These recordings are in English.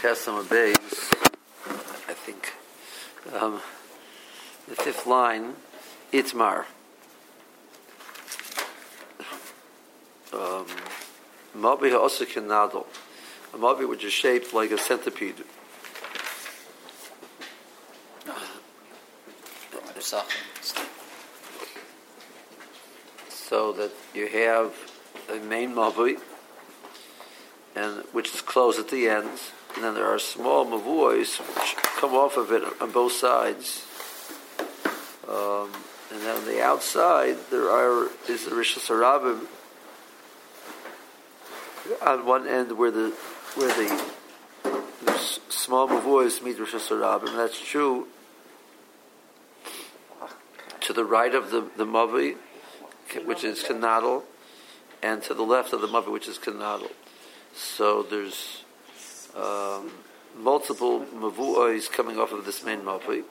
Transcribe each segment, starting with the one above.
some bays, I think. Um, the fifth line, Itmar. Um, Mabi also nadal. A mabi which is shaped like a centipede. So that you have a main mavi, and which is closed at the end, and then there are small mavois which come off of it on both sides. Um, and then on the outside there are is the rishas harabim on one end where the where the, the small mavois meet rishas harabim. That's true. To the right of the the mavi, which is kanadal, and to the left of the mavi, which is kanadal. So there's um, multiple mavuos coming off of this main mavi.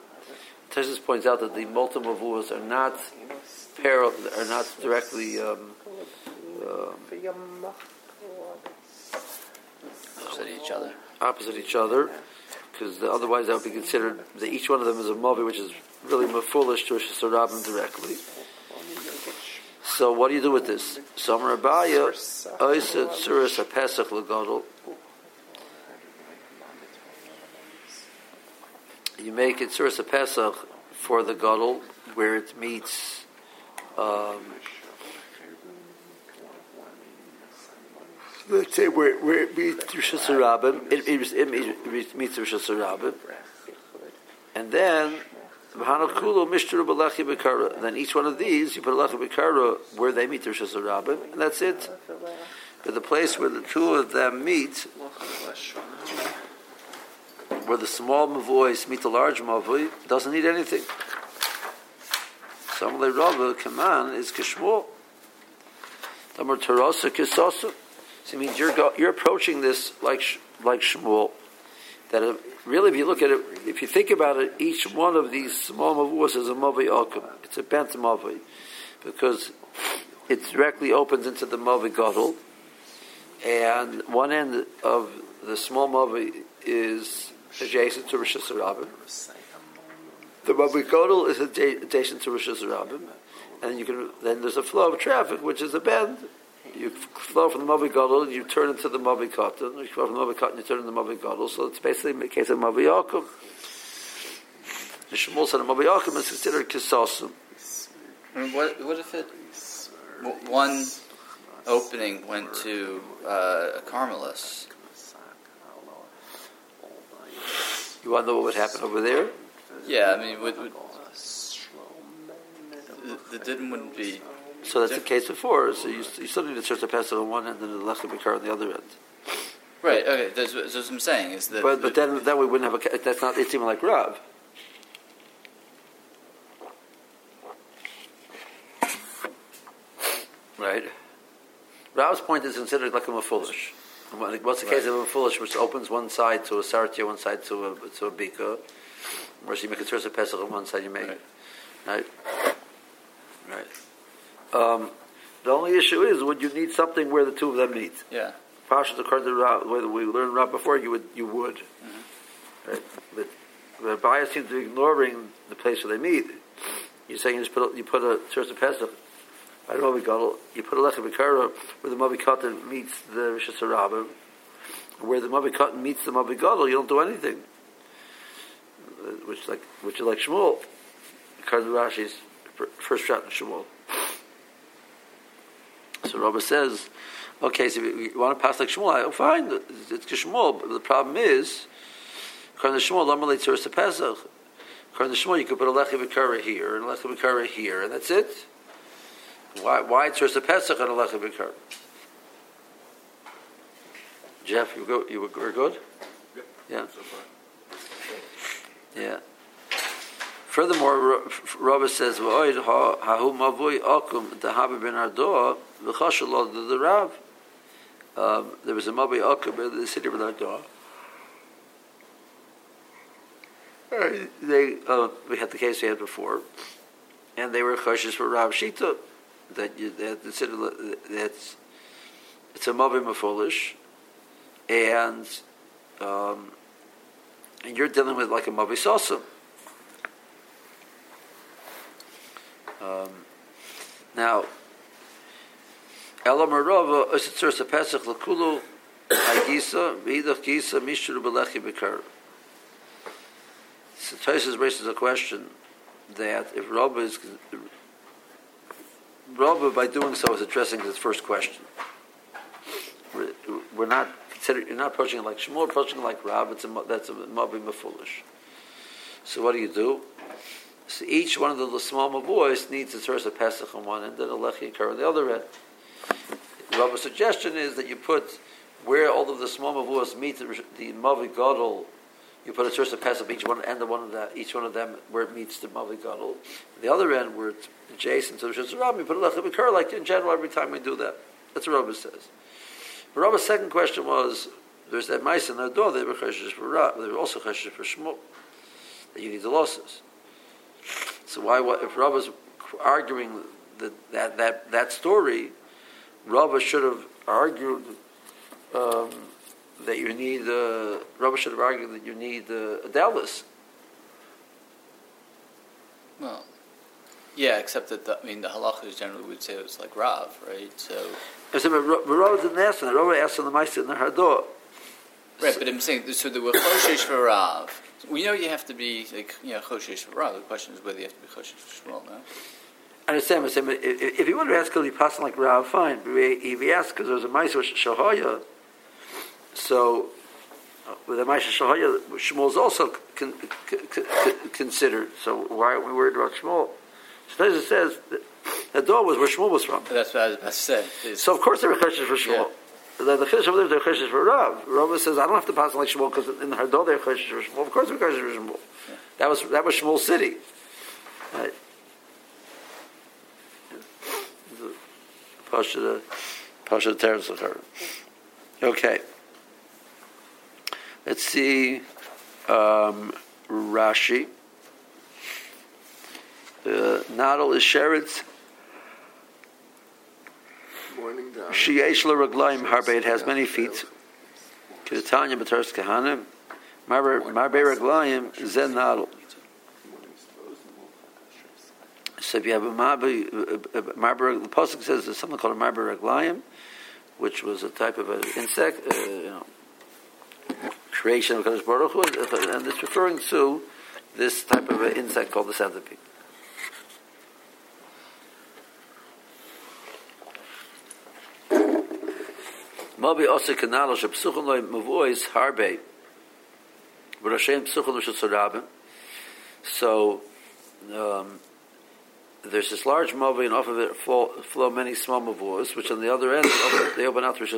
Teshus points out that the multiple mavuos are not parallel, are not directly um, um, opposite each other. Opposite each other, because otherwise that would be considered that each one of them is a mavi, which is really foolish to Rosh directly. So what do you do with this? Somer Abaya, Oisa Tsuris HaPesach Lagodol. You make it Tsuris HaPesach for the Godel, where it meets um, let's say where, where it meets Rosh Hashanah, it, it, it, meets Rosh Hashanah, and then then each one of these, you put a lechi b'kara where they meet the Rosh Hashanah, and that's it. But the place where the two of them meet, where the small mavois meet the large mavoi, doesn't need anything. Samalei Rabba, command is Kishmol. Tamar Tarasa Kisosu. So it means you're, go, you're approaching this like, like Shmuel. That really, if you look at it, if you think about it, each one of these small mavuas is a mavi akum. It's a bent mavi, because it directly opens into the mavi gadol, and one end of the small mavi is adjacent to Rosh Hashanah. The mavi gadol is adjacent to Rosh Hashanah, and you can then there's a flow of traffic, which is a bend you flow from the Mavi Gadol and you turn into the Mavi Katan. You flow from the Mavi Katan, you turn into the Mavi Gadol. So it's basically a case of Mavi Akum. The Shmuel said Mavi Akum is considered Kisosim. What, what if it, one opening went to uh, a Carmelis? You want to know what would happen over there? Yeah, I mean, would, would, the, the din wouldn't be so that's the case before. So you, you still need a church of Pesach on one end and the Lechem Bikar on the other end. Right. Okay. That's, that's, what I'm saying. Is that but but then then we wouldn't have a. That's not. It's even like Rav. Right. Rav's point is considered like a foolish. What's the case of a foolish, which opens one side to a sartia, one side to a to a bika, whereas you make a of Pesach on one side, you make right. right. right. Um, the only issue is would you need something where the two of them meet? Yeah. Pashas according to Rab, whether we learned Rab before, you would. You would. Mm-hmm. Right? But the bias seems to be ignoring the place where they meet. You're saying you just put a, you put a of Pesach. I don't you put a lechem b'kara where the Mavi meets the Rosh Hashanah, where the Mavi meets the Mavi Gadol, you don't do anything. Uh, which like which is like Shmuel, according Rashi's first shot in Shmuel. So Rabbi says, okay, so you want to pass like Shmuel, oh, fine, it's Shmuel, but the problem is, to Shmuel, Lama Leitzur to Pesach. To Shmuel, you could put a Lechi B'Kara here, and a Lechi B'Kara here, and that's it. Why, why Tzur a Pesach and a Lechi B'Kara? Jeff, you, go, you were good? Yeah. Yeah. Furthermore, Rabbi says, "V'oid hahu mavui akum dehabi ben ardoa v'chashalod the Rav." Um, there was a mavui akum in the city of Ardoa. They, uh, we had the case we had before, and they were chashish for Rav Shita that you that the city that's it's a mavui mafolish, and um, and you're dealing with like a mavis also. Um, now, Elam Rava Usitzer Pesach Lakulu Hagisa V'idach Gisa Mishru Belechi Bekar. So Tosis raises a question that if Rava is Rava by doing so is addressing his first question. We're, not consider you're not approaching it like Shmuel, approaching it like Rav. It's a, that's a foolish. So what do you do? So each one of the small mavois needs a source of Pesach on one end and a lechi on the other end. Rabbi's suggestion is that you put where all of the small mavois meet the, the mavi gadol. You put a source of Pesach each one end of one of that each one of them where it meets the mavi gadol. The other end where it's adjacent to the Shazarab, you put a lechi like in general every time we do that. That's what Rabbi says. But Rabbi's second question was, there's that mice in the door, they were cheshish for Ra, they were also cheshish for Shmuel, that you need the losses. So why, what, if Rabbi's arguing that, that, that, that story, Rabbi should have argued um, that you need, uh, Rabbi should have argued that you need uh, a Dallas. Well, yeah, except that the, I mean the halachas generally would say it was like Rav, right? So I said, but Rava didn't ask them. Rava asked them the Maisa in the Hardor. Right, but I'm saying, so there were Choshesh for Rav. We know you have to be, like, you know, Choshesh for Rav. The question is whether you have to be Choshesh for Shmuel, no? I understand, but if, if you want to ask because he passed like Rav, fine. But if he asked because there was a Maisa Shahaya, so uh, with a Maisa Shahaya, Shmuel is also con, con, con, considered. So why are we worried about Shmuel? So it says, the door was where Shmuel was from. That's what I was about to say. It's, so of course there were cheshes for Shmuel. Yeah. The, the over there, are cheshes for Rav. Rav says, I don't have to pass like Shmuel because in the Hardor there are cheshes for Shmuel. Of course there are cheshes for Shmuel. Yeah. That was that was Shmuel's city. Right. Pasha the Pasha her. Okay. Let's see. Um, Rashi. Uh, Nadal is Sheretz. Sheyesh raglaim harbe. It has many feet. Kitanya b'tars kahanim. Marbe raglaim zen nadal. So if you have a marbe, marbe, the pasuk says there's something called a marbe raglaim, which was a type of an insect, uh, you know, creation of Kadosh Baruch Hu, and it's referring to this type of insect called the centipede. Mabi also kanalo she psuchon loy mavois harbe. But Hashem psuchon lo shetzorabim. So, um, there's this large mavi, and off of it flow, flow many small mavois, which on the other end, they open out to Rosh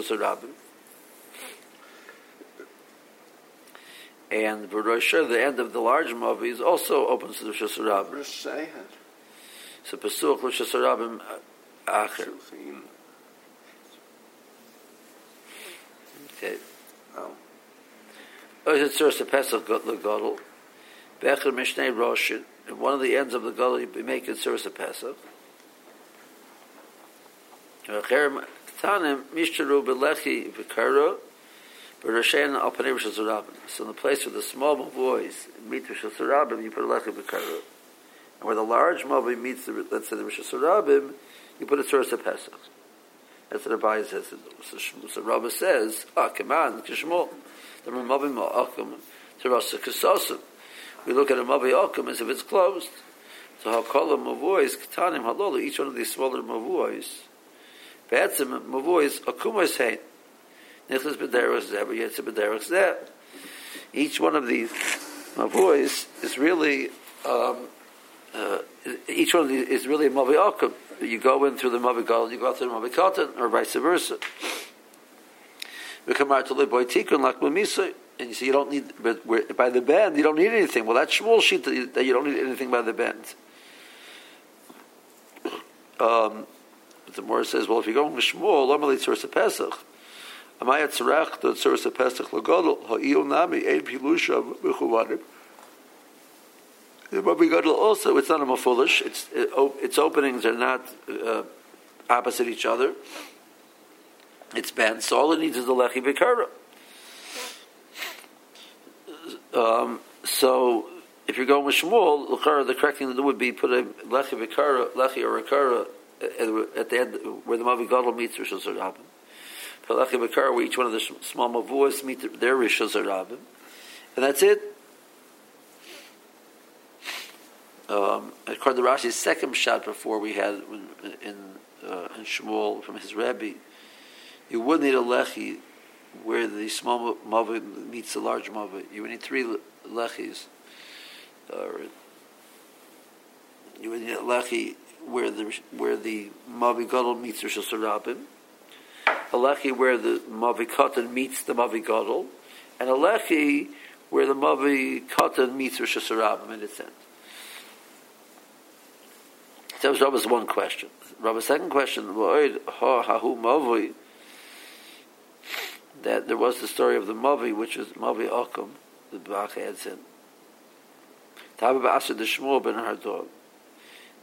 And Rosh the end of the large mavi, is also opens to the Rosh So, Pesuch Rosh Hashanah uh, Acher. Okay. Oh. oh it's Tzuras Pesach the Gadol. Becher Mishnei Roshin. In one of the ends of the Gadol, you make it Tzuras Pesach. Tanim Mishtaru Belechi Vikara. Berashen Al Panei Rosh So in the place where the small boys meet Rosh Hashanah, you put a Lechi Vikara. And where the large Mobi meets the, let's say the Rosh you put a Tzuras Pesach. That's what Abai says. So, so Rabbi says, ah, come on, Kishmol. The Ramabim Ma'akim, Terasa Kasosim. We look at a Mabi Akim ah, as if it's closed. So them Mavois, Katanim Halolu, each one of these smaller Mavois. Be'etzim Mavois, Akumos Hein. Nichlas B'derach Zeh, B'yetzim B'derach Zeh. Each one of these Mavois is really, um, uh, each one of these is really a Mavi Akim you go in through the Mavi Gadol, you go out through the Mavi Katan, or vice versa. And you see, you don't need, but by the bend, you don't need anything. Well, that's Shmuel sheet that you don't need anything by the bend. Um, the Morah says, well, if you're going with Shmuel, normally it's Pesach. But we got also, it's not a foolish. It's it, its openings are not uh, opposite each other. It's bent. So all it needs is the lechi b'kara. Um, so if you're going with Shmuel, the correct thing to do would be put a lechi vikara, lechi or akara at the end where the Mavi Gadol meets Rosh Hashanah. Vikara where each one of the small mavuas meet their Rosh Hashanah. And that's it. Um, according to Rashi's second shot before we had in, uh, in Shmuel from his Rebbe, you would need a lechi where the small mavi meets the large mavi. You would need three lechis. Or you would need a lechi where the where the mavi gadol meets Rosh Hashanah, a lechi where the mavi katan meets the mavi gadol, and a lechi where the mavi katan meets Rosh Hashanah in its end. That was Rabbi's one question. Rabbi's second question, that there was the story of the Mavi, which was Mavi Akum, the Bach adds in. It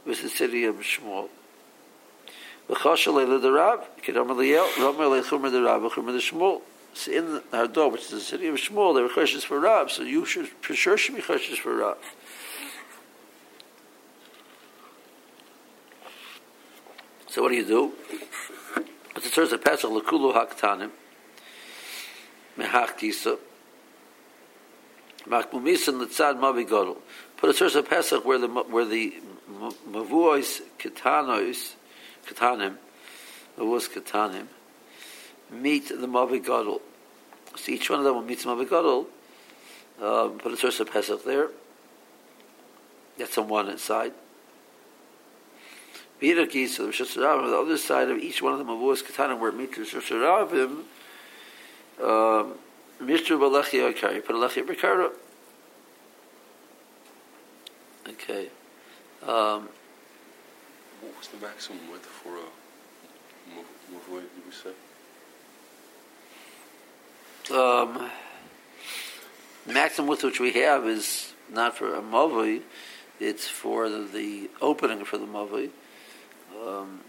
was the city of Shmuel. V'chashal leila the Rab, Kedam Eliel, Romer lechumer the Rab, Chumer the Shmuel. So in Hardog, which is the city of Shmuel, they were chashes for Rab, so you should, for sure should be chashes for Rab. So what do you do? It's a terms of Pesach lekulu haktanim mehach kisa machmumisan letzad mavi gadol. Put a source of Pesach where the where the mavuos ketanos ketanim mavuos ketanim meet the mavi gadol. So each one of them will meet the mavi gadol. Um, put a source of Pesach there. That's on one side. Biraki, so the Rosh on the other side of each one of them, Avos Katanim, where it meets Rosh Hashanah, Mishra Balechi Akari, put a Lechi Bikara. Okay. Um, what was the maximum width for a Mavoy, did we say? Um, maximum width which we have is not for a Mavoy, it's for the, the opening for the Mavoy. Um,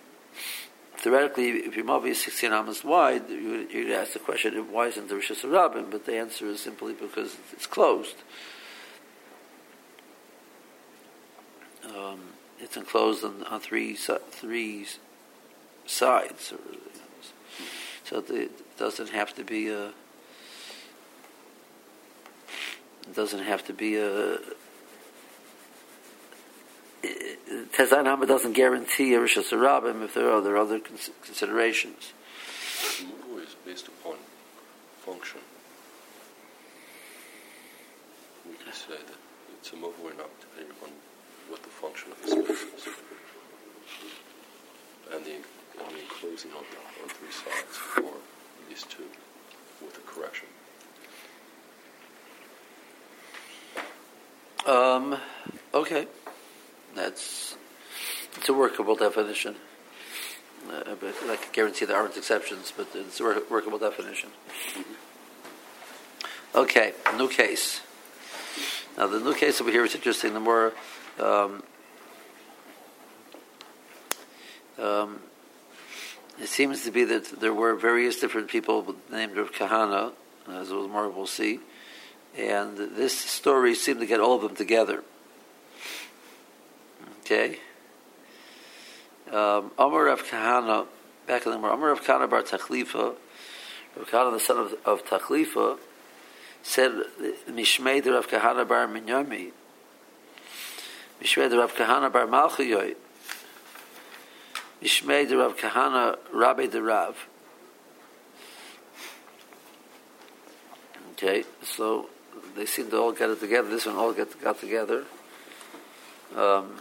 theoretically, if your Mavi is 16 amas wide, you would, ask the question, why isn't there Rishas Rabbin? But the answer is simply because it's closed. Um, it's enclosed on, on three three sides, so it doesn't have to be a. It doesn't have to be a Tezan Hama doesn't guarantee a Rishas Rabbim if there are other, other considerations. The is based upon function. We can say that it's a move or not, depending on what the function of the space is. And the, and the enclosing on, the, on three sides for these two with a correction. Um, okay. That's it's a workable definition. Uh, I can guarantee there aren't exceptions, but it's a workable definition. Okay, new case. Now the new case over here is interesting. The more um, um, it seems to be that there were various different people named Rav Kahana, as more we'll see, and this story seemed to get all of them together. Okay. Um, Amar Rav Kahana, back in the Amar Rav Kahana bar Tachlifa, Rav Kahana, the son of, of Tachlifa, said, Mishmei de Rav Kahana bar Minyomi, Mishmei de Rav Kahana bar Malchayoy, Mishmei de Rav Kahana Rabbi de Rav. Okay, so they seem to all get it together. This one all get got together. Um,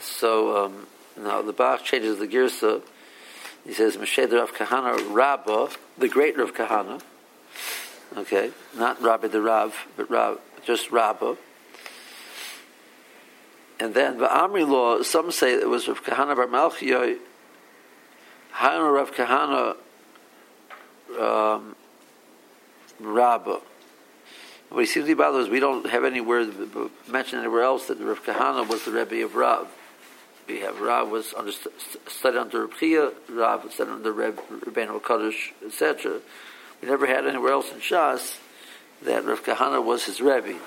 so um, now the Bach changes the girsa. He says Moshe Rav Kahana Rabba, the great Rav Kahana. Okay, not Rabbi the Rav, but Rav, just Rabba. And then the Amri law, some say it was Rav Kahana Bar Malchiyah, Hanu Rav Kahana um, Rabba. What he seems to be bothered is we don't have anywhere mentioned anywhere else that Rav Kahana was the Rebbe of Rav we have Rav was under, studied under Rebchia, Rav was studied under Reb, Rabbeinu Kaddish, etc. We never had anywhere else in Shas that Rav Kahana was his Rebbe.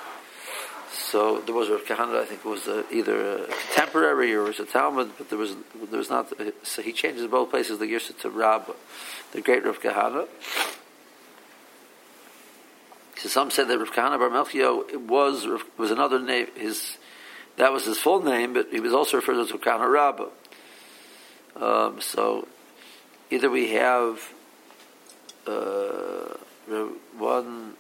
So there was Rav Kahana, I think it was a, either a contemporary or it was a Talmud, but there was there was not. So he changes both places the Yirsa to Rab, the great Rav Kahana. So some said that Rav Kahana Bar Melchio was was another name. His that was his full name, but he was also referred to as Kahana Rabbah. Um, so either we have uh, one,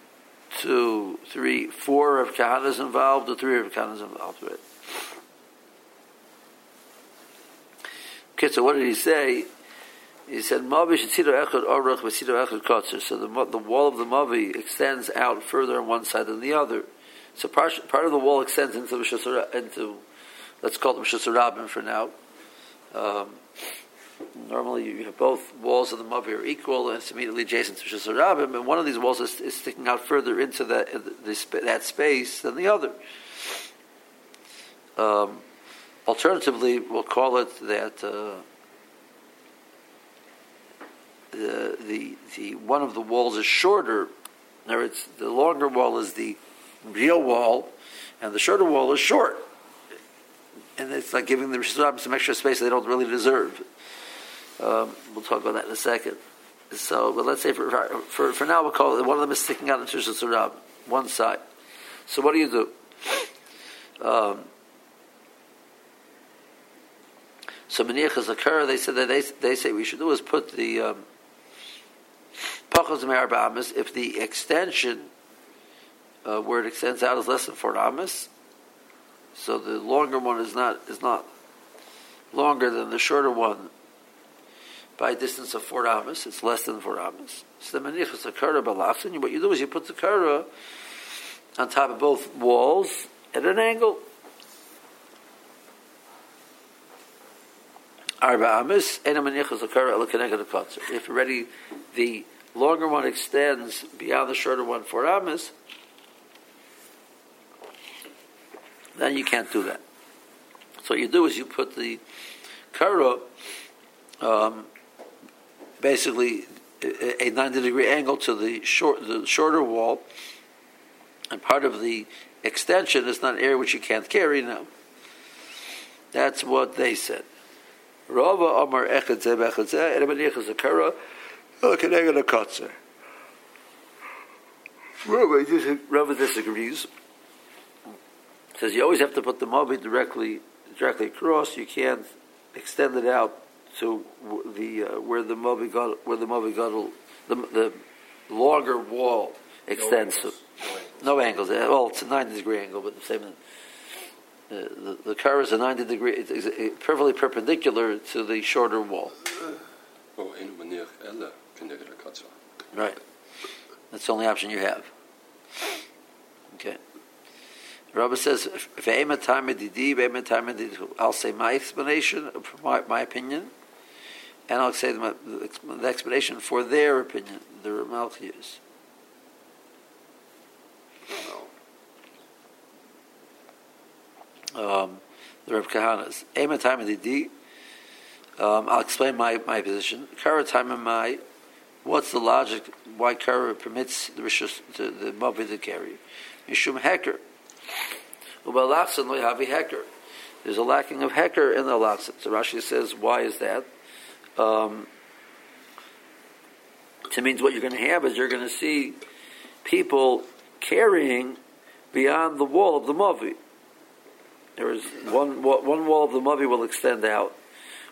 two, three, four of Kahanas involved, or three of Kahanas involved? Okay, so what did he say? He said, "Mavi shetzido echad orach v'szido echad kotzer." So the the wall of the mavi extends out further on one side than the other. So part, part of the wall extends into into let's call it Rishus for now. Um, normally you have both walls of the Mavi are equal and it's immediately adjacent to Shasarabim, and one of these walls is, is sticking out further into the, the, that space than the other. Um, alternatively, we'll call it that uh, the, the, the one of the walls is shorter. Now, it's the longer wall is the real wall, and the shorter wall is short. And it's like giving the Rishon some extra space they don't really deserve. Um, we'll talk about that in a second. So, but let's say for, for, for now, we'll call it, one of them is sticking out into Shusarab, one side. So what do you do? Um, so Maniachas occur, they said that they, they say we should do is put the um, Pachos um, if the extension uh, where it extends out is less than four amas, so the longer one is not is not longer than the shorter one by a distance of four amas. It's less than four amas. So the manichas a kara balachsin. What you do is you put the kara on top of both walls at an angle. Arba If already the longer one extends beyond the shorter one four amas, then you can't do that. So what you do is you put the kara um, basically a 90 degree angle to the short the shorter wall, and part of the extension is not air which you can't carry now. That's what they said. Rava Amar Echadze Bechadze Anybody Echadze Kara Keneged Akotzer. Rava disagrees. Says you always have to put the mobi directly directly across. You can't extend it out to the uh, where the Mobi where the Mobi Gadol, the, the longer wall extends no to. No angles. Uh, well, it's a 90 degree angle, but the same. Uh, the, the car is a 90 degree, it's, it's perfectly perpendicular to the shorter wall. Oh, right. That's the only option you have. Okay. Rabbi says, I'll say my explanation, my, my opinion and I'll say the, the explanation for their opinion, the Ramalchiyas. Um, the Rav Kahanas. Time um, I'll explain my, my position. Kara time my. What's the logic? Why Kara permits the rishus, the, the Mavi to carry? Mishum Heker. Ubalachsan lo yavi Heker. There's a lacking of Heker in the Lachsan. So Rashi says, why is that? um, it means what you're going to have is you're going to see people carrying beyond the wall of the Mavi. There is one, one wall of the Mavi will extend out.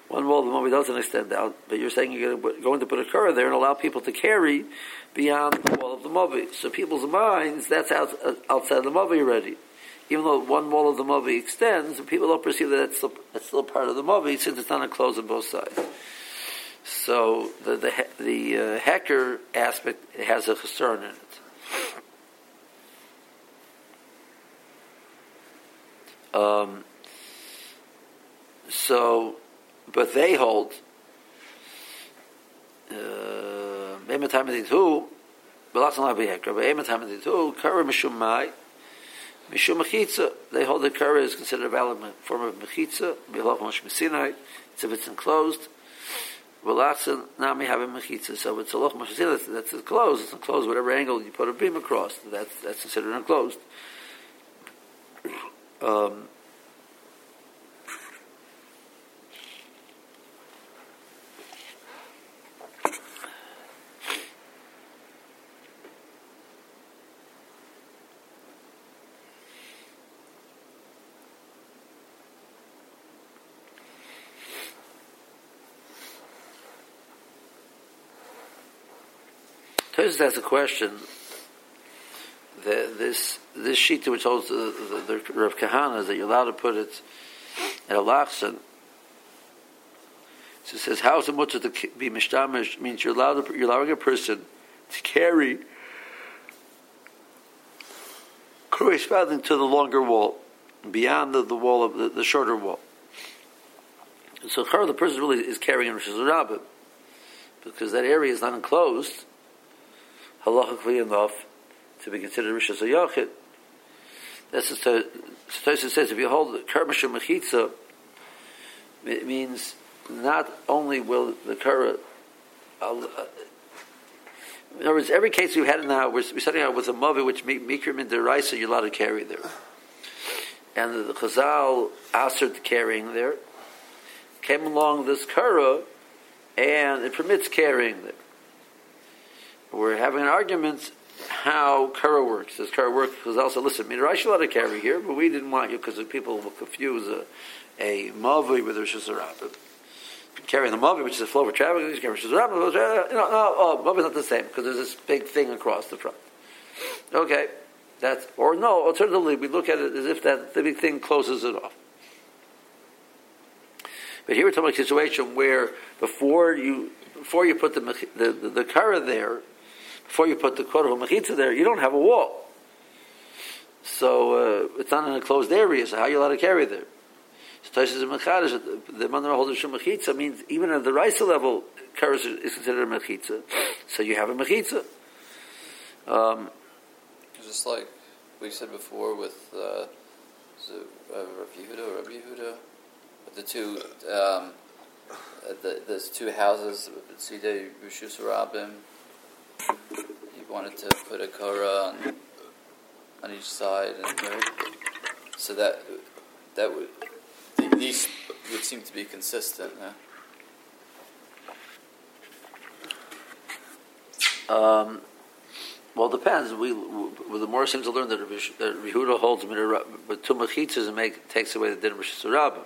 One wall of the Mavi doesn't extend out, but you're saying you're going to put a curve there and allow people to carry beyond the wall of the Mavi. So people's minds, that's out, outside the Mavi already. Even though one wall of the Mavi extends, people don't perceive that that's still, that's still part of the Mavi since it's not enclosed on both sides. So the the, the uh, Heker aspect has a concern in it. Um, so, but they hold. Who? But They hold the kara is considered a valid form of mechitza. It's if it's enclosed Velachsin now we have a mechitza. So it's a loch machzila. That's, that's closed. It's enclosed. Whatever angle you put a beam across, that's that's considered enclosed. Um, Tosis has a question. The, this this sheet which holds the, the, the Rav Kahana is that you're allowed to put it at a lachsan. So it says, how is it mutter to be mishtamish? Means you're allowed to, you're allowing a person to carry corresponding to the longer wall, beyond the, the wall of the, the shorter wall. So the person really is carrying Rosh Hashanah because that area is not enclosed halachically enough to be considered rishas yachid. That's what Tosa says. If you hold kermasha mechitza, it means not only will the kara. Uh, in other words, every case we've had now, we're, we're starting out with a mavi which mikrim in deraisa you're allowed to carry there, and the, the chazal answered carrying there came along this kara, and it permits carrying there we're having an argument how Kara works. Does Kara work? Because also, listen, Midrash allowed to carry here, but we didn't want you because people will confuse a, a Mavi with Rosh Hashanah. Carrying the Mavi, which is a flow of traffic, you carry Rosh Hashanah, know, no, oh, Mavi's not the same because there's this big thing across the front. Okay, that's, or no, alternatively, we look at it as if that the big thing closes it off. But here we're talking about a situation where before you before you put the the, the, the kara there, before you put the korah mechitza there, you don't have a wall. So uh, it's not in a closed area. So how are you allowed to carry there? So Toshis and Mechadish, the man holder shum mechitza means even at the Raisa level, korah is considered a mechitza. So you have a mechitza. Um, Just like we said before with uh, uh, Rabbi Yehuda, Rabbi Yehuda, the two. Um, the, two houses, Tzidei Rishus Rabim, wanted to put a Korah on, on each side, and so that that would these would seem to be consistent. Um, well, it depends. We, we the more seems to learn that Yehuda holds but two mechitzas and make takes away the din of Hashanah,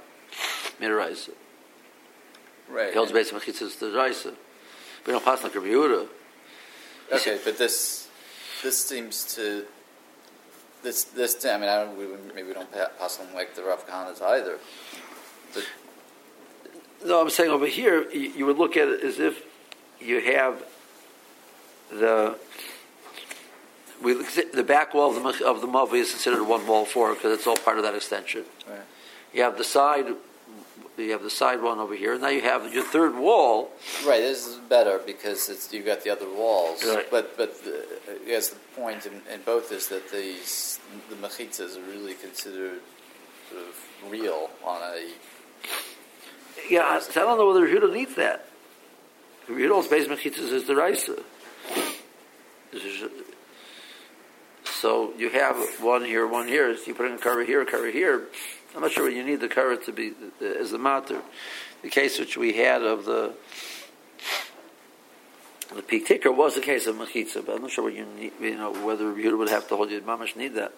Right. He holds based on mechitzas the Raisa. We don't pass like Yehuda. Okay, but this this seems to this this I mean I don't we maybe we don't pass on like the Rav Kahanas either. But no, I'm saying over here you, you, would look at it as if you have the we the back wall of the of the Mavi is considered one wall for because it's all part of that extension. Right. You have the side you have the side one over here. And now you have your third wall. Right. This is better because it's you've got the other walls. Right. But but uh, the, yes, the point in, in, both is that these the mechitzas are really considered sort of real on a. Yeah, I don't know whether Yehuda needs that. Yehuda's base mechitzas is the raisa. So you have one here, one here. So you put in a cover here, a cover here. I'm not sure what you need the cover to be as a matter. The case which we had of the the peak ticker was the case of mechitza, but I'm not sure what you need, you know whether you would have to hold you mamash need that.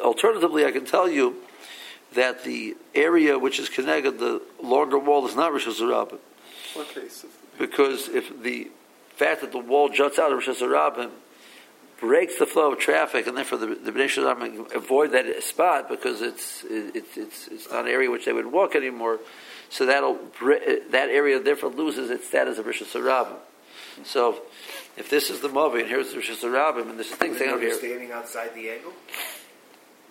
Alternatively, I can tell you that the area which is connected, the longer wall is not Rosh Hashanah. What case? Because if the fact that the wall juts out of Rosh Hashanah breaks the flow of traffic, and therefore the, the Bnei Shalom avoid that spot because it's, it's, it's, it's not an area which they would walk anymore. So that'll, that area therefore loses its status of Rosh Hashanah. So if this is the Mavi, and here's the Rosh Hashanah, and this is thing saying over here. standing outside the angle?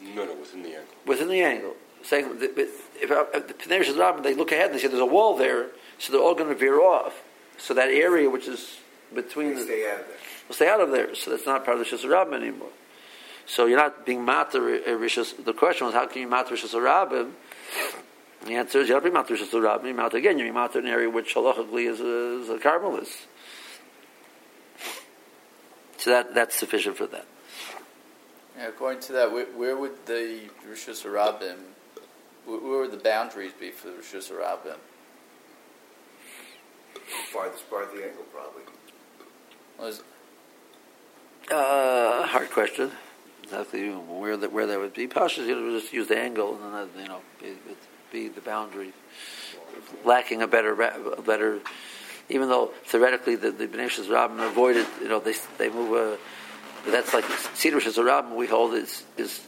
No, no, within the angle. Within the angle. Saying, that if, uh, if the Pnei Hashanah, they look ahead and they say there's a wall there, so they're all going to veer off. So that area which is between... They stay out of there will stay out of there. So that's not part of the Shas anymore. So you're not being matter Rishas. The question was, how can you matter Rishas Rabbim The answer is you have to be matter Rishus Rabban. You matter again. You matter an area which halachically is a, is a carmelis. So that that's sufficient for that. Yeah, according to that, where, where would the Rishus Harabim, where, where would the boundaries be for the Rishus Harabim? Farthest part of the angle, probably. Well, is- Uh, hard question. Exactly where that where that would be. Pashas, you know, just use the angle and then you know be, be the boundary. Lacking a better a better, even though theoretically the the Bnei Shus Rabbim avoided, you know they they move a. That's like Cedar Shus Rabbim we hold is is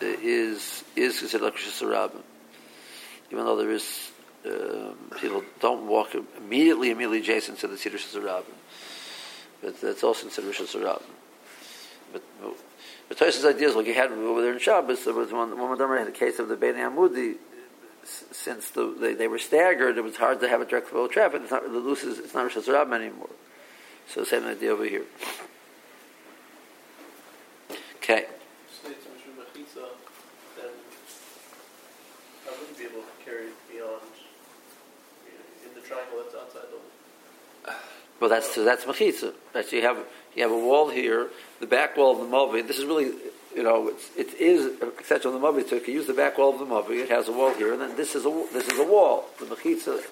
is is considered like Shus even though there is. Um, people don't walk immediately, immediately adjacent to the Cedar Shus Rabbim, but that's also considered Shus Rabbim. But but Tosa's idea is like you had over there in Shabbos. There was one one Madamar had a case of the Bnei Amudi. Since the, they, they were staggered, it was hard to have a direct flow of traffic. It's not the loose is it's not Rosh Hashanah anymore. So same idea over here. Okay. states Mr. Mechitza, then I wouldn't be able to carry it beyond in the triangle that's outside the. Well, that's that's mechitza. Right? So you have you have a wall here, the back wall of the mavi. This is really, you know, it's, it is an extension of the mavi. So if you can use the back wall of the mavi. It has a wall here, and then this is a this is a wall. The mechitza,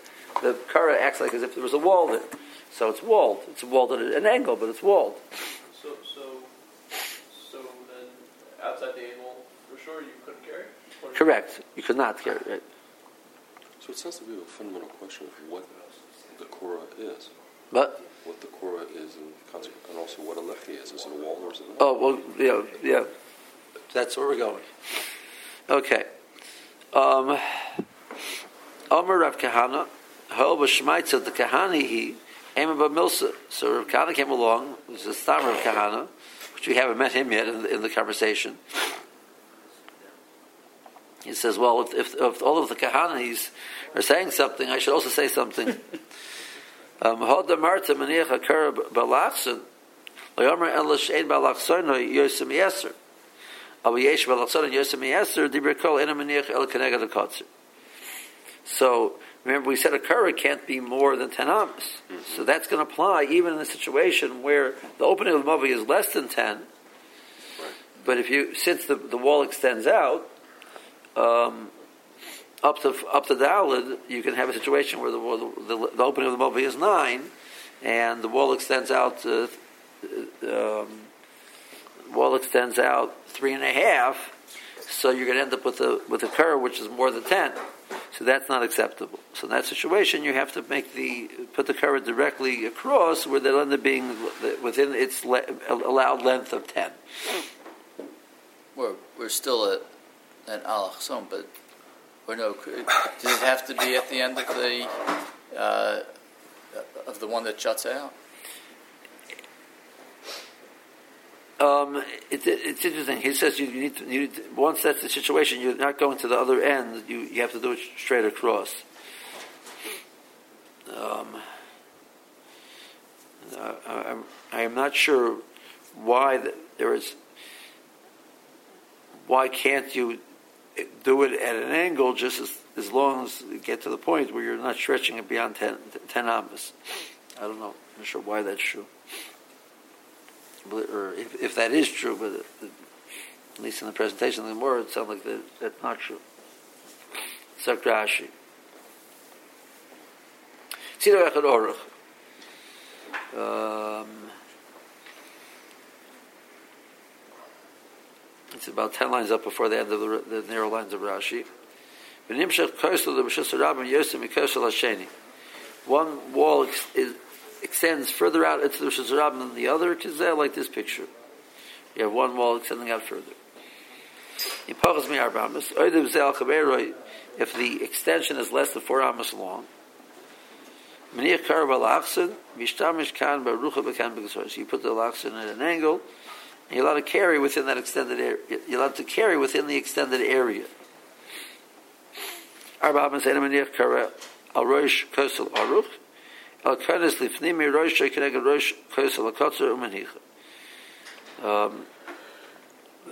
the kara acts like as if there was a wall there. So it's walled. It's walled at an angle, but it's walled. So so so then outside the angle for sure you couldn't carry. Or- Correct. You could not carry it. So it sounds to be a fundamental question of what the Korah is, But what the Korah is, and, and also what a lechi is. Is it a wall or is it not? oh well, yeah, yeah. That's where we're going. Okay. Um, Omer Rav Kahana, Hol b'shmaitza the Kahani he, Ema Milsa. So Rav Kahana came along, this is the stam Rav Kahana, which we haven't met him yet in the, in the conversation. He says, well, if, if, if all of the Kahanis are saying something, I should also say something. Um, Hoda Marta Maniach Akar Balachson, Layomer El Shein Balachson Yosem Yeser. Abu Yesh Yosem Yeser, Dibir Kol Maniach El Kenega the Kotzer. So, remember we said a Kara can't be more than 10 Amos. So that's going to apply even in a situation where the opening of the Mavi is less than 10. But if you, since the, the wall extends out, um, up to up to Dalid, you can have a situation where the, the, the opening of the Mobi is nine, and the wall extends out. To, um, wall extends out three and a half, so you're going to end up with a with a curve which is more than ten. So that's not acceptable. So in that situation, you have to make the put the curve directly across, where they'll end up being within its le- allowed length of ten. We're, we're still at an alachson, but or no, does it have to be at the end of the uh, of the one that juts out? Um, it, it, it's interesting. He says you, you need to, you, once that's the situation, you're not going to the other end. You you have to do it straight across. Um, I, I am not sure why the, there is. Why can't you do it at an angle just as, as long as you get to the point where you're not stretching it beyond 10, 10 amas? I don't know. I'm not sure why that's true or if, if that is true, but at least in the presentation of the word, it sounds like that, that's not true. Sakrashi. Echad. Um, it's about ten lines up before the end of the, the narrow lines of Rashi. One wall ex- is, extends further out into the Rosh Hashanah than the other, kizeh, like this picture. You have one wall extending out further. If the extension is less than four amos long, you put the Lachsen at an angle, and you're allowed to carry within that extended area. You're allowed to carry within the extended area. Arba Amos Maniach Kar Al Rosh Kosel Aruch, Al Kanes Lifnimi Rosh Keneged Rosh Kosel Akotzer Umanicha. Um,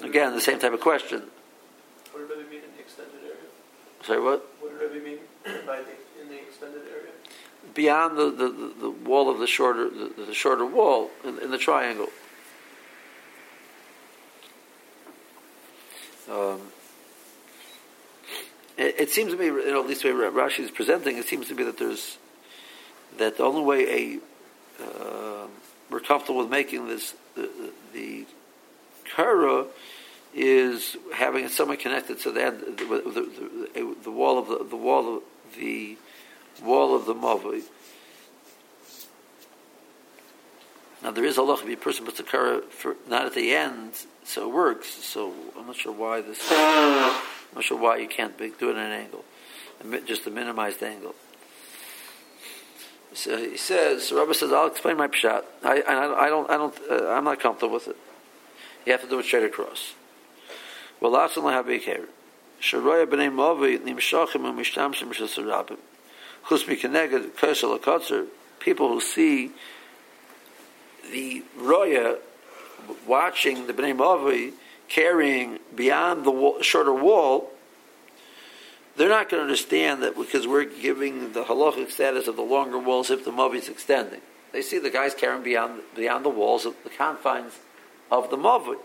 again, the same type of question. What do you mean in the extended area? Sorry, what? What did Rebbe mean by the, in the extended area? Beyond the, the, the, the wall of the shorter the, the shorter wall in, in the triangle. Um, it, it seems to me, you know, at least the way Rashi is presenting, it seems to be that there's that the only way a uh, we're comfortable with making this the, the kara is having it somewhat connected to the end, the, the, the, wall of the, the wall of the wall of the mavoi. Now there is a loch if a person puts a kara for not at the end, so it works. So I'm not sure why this. I'm not sure why you can't do it at an angle, just a minimized angle. So he says, so Rabbi says, I'll explain my pshat. I, I, I don't, I don't, uh, I'm not comfortable with it. You have to do it straight across. Well, that's only have a care. Sharoya b'nei mavoi nimshachim and mishtamshim shesarabim. Chus. People who see the roya watching the b'nei mavoi carrying beyond the wall, shorter wall, they're not going to understand that because we're giving the halachic status of the longer walls if the mavoi is extending. They see the guys carrying beyond beyond the walls of the confines of the mavoi.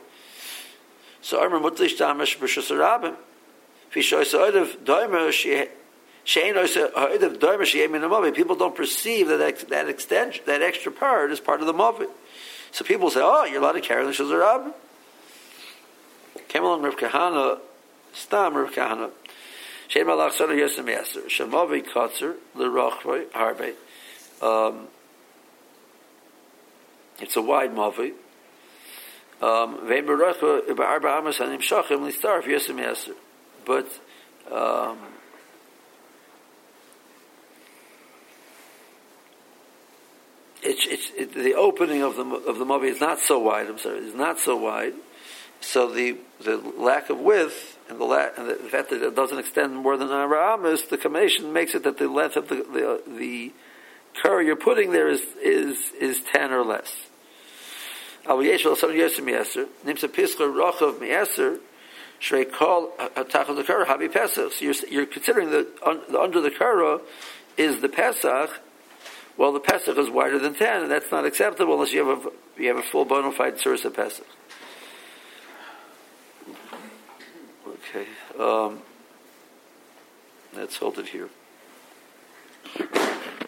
So I remember mutlish damish b'shus rabim. People don't perceive that that extension, that extra part is part of the mavoi. So people say, "Oh, you're allowed to carry the shuzar rabim." Came along Rav Kahana, Stam Rav Kahana. Shem Malach sonu yosem yaser. Shemavi kotzer l'rochvoi harbe. Um, it's a wide mavoi. Um, Vein berocha ba'arba amas hanim shachim listarf yosem yaser. But um, it's, it's, it, the opening of the of the mavoi is not so wide. I'm sorry, it's not so wide. So the the lack of width and the, la- and the fact that it doesn't extend more than an aramis, the combination makes it that the length of the the, the kara you're putting there is is is ten or less. So you're you're considering that un, under the kara is the pesach. Well, the Pesach is wider than 10, and that's not acceptable unless you have a, you have a full bona fide source of Pesach. Okay. Um, let's hold it here.